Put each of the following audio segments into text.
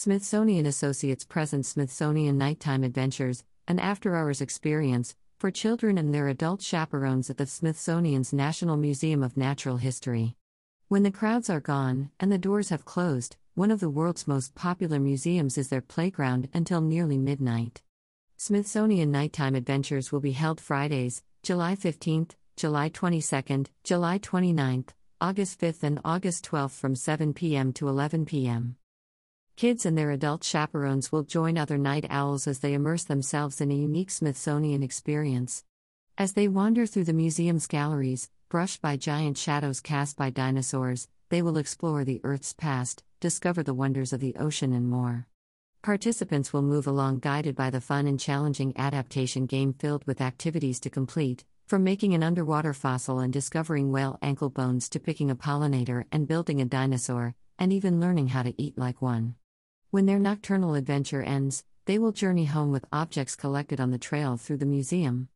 Smithsonian Associates presents Smithsonian Nighttime Adventures, an after hours experience for children and their adult chaperones at the Smithsonian's National Museum of Natural History. When the crowds are gone and the doors have closed, one of the world's most popular museums is their playground until nearly midnight. Smithsonian Nighttime Adventures will be held Fridays, July 15th, July 22nd, July 29th, August 5th, and August 12th from 7 p.m. to 11 p.m. Kids and their adult chaperones will join other night owls as they immerse themselves in a unique Smithsonian experience. As they wander through the museum's galleries, brushed by giant shadows cast by dinosaurs, they will explore the Earth's past, discover the wonders of the ocean, and more. Participants will move along guided by the fun and challenging adaptation game filled with activities to complete, from making an underwater fossil and discovering whale ankle bones to picking a pollinator and building a dinosaur, and even learning how to eat like one. When their nocturnal adventure ends, they will journey home with objects collected on the trail through the museum.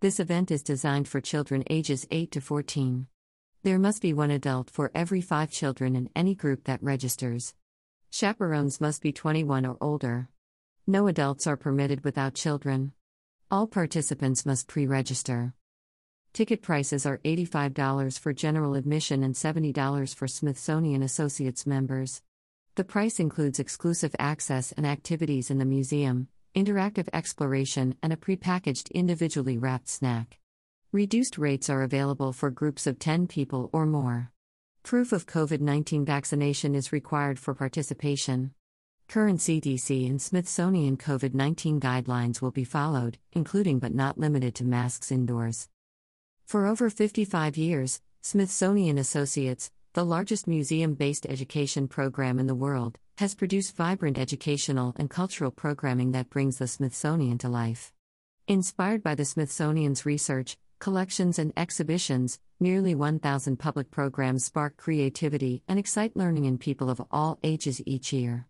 This event is designed for children ages 8 to 14. There must be one adult for every five children in any group that registers. Chaperones must be 21 or older. No adults are permitted without children. All participants must pre register. Ticket prices are $85 for general admission and $70 for Smithsonian Associates members. The price includes exclusive access and activities in the museum, interactive exploration, and a prepackaged individually wrapped snack. Reduced rates are available for groups of 10 people or more. Proof of COVID 19 vaccination is required for participation. Current CDC and Smithsonian COVID 19 guidelines will be followed, including but not limited to masks indoors. For over 55 years, Smithsonian Associates, the largest museum based education program in the world, has produced vibrant educational and cultural programming that brings the Smithsonian to life. Inspired by the Smithsonian's research, collections, and exhibitions, nearly 1,000 public programs spark creativity and excite learning in people of all ages each year.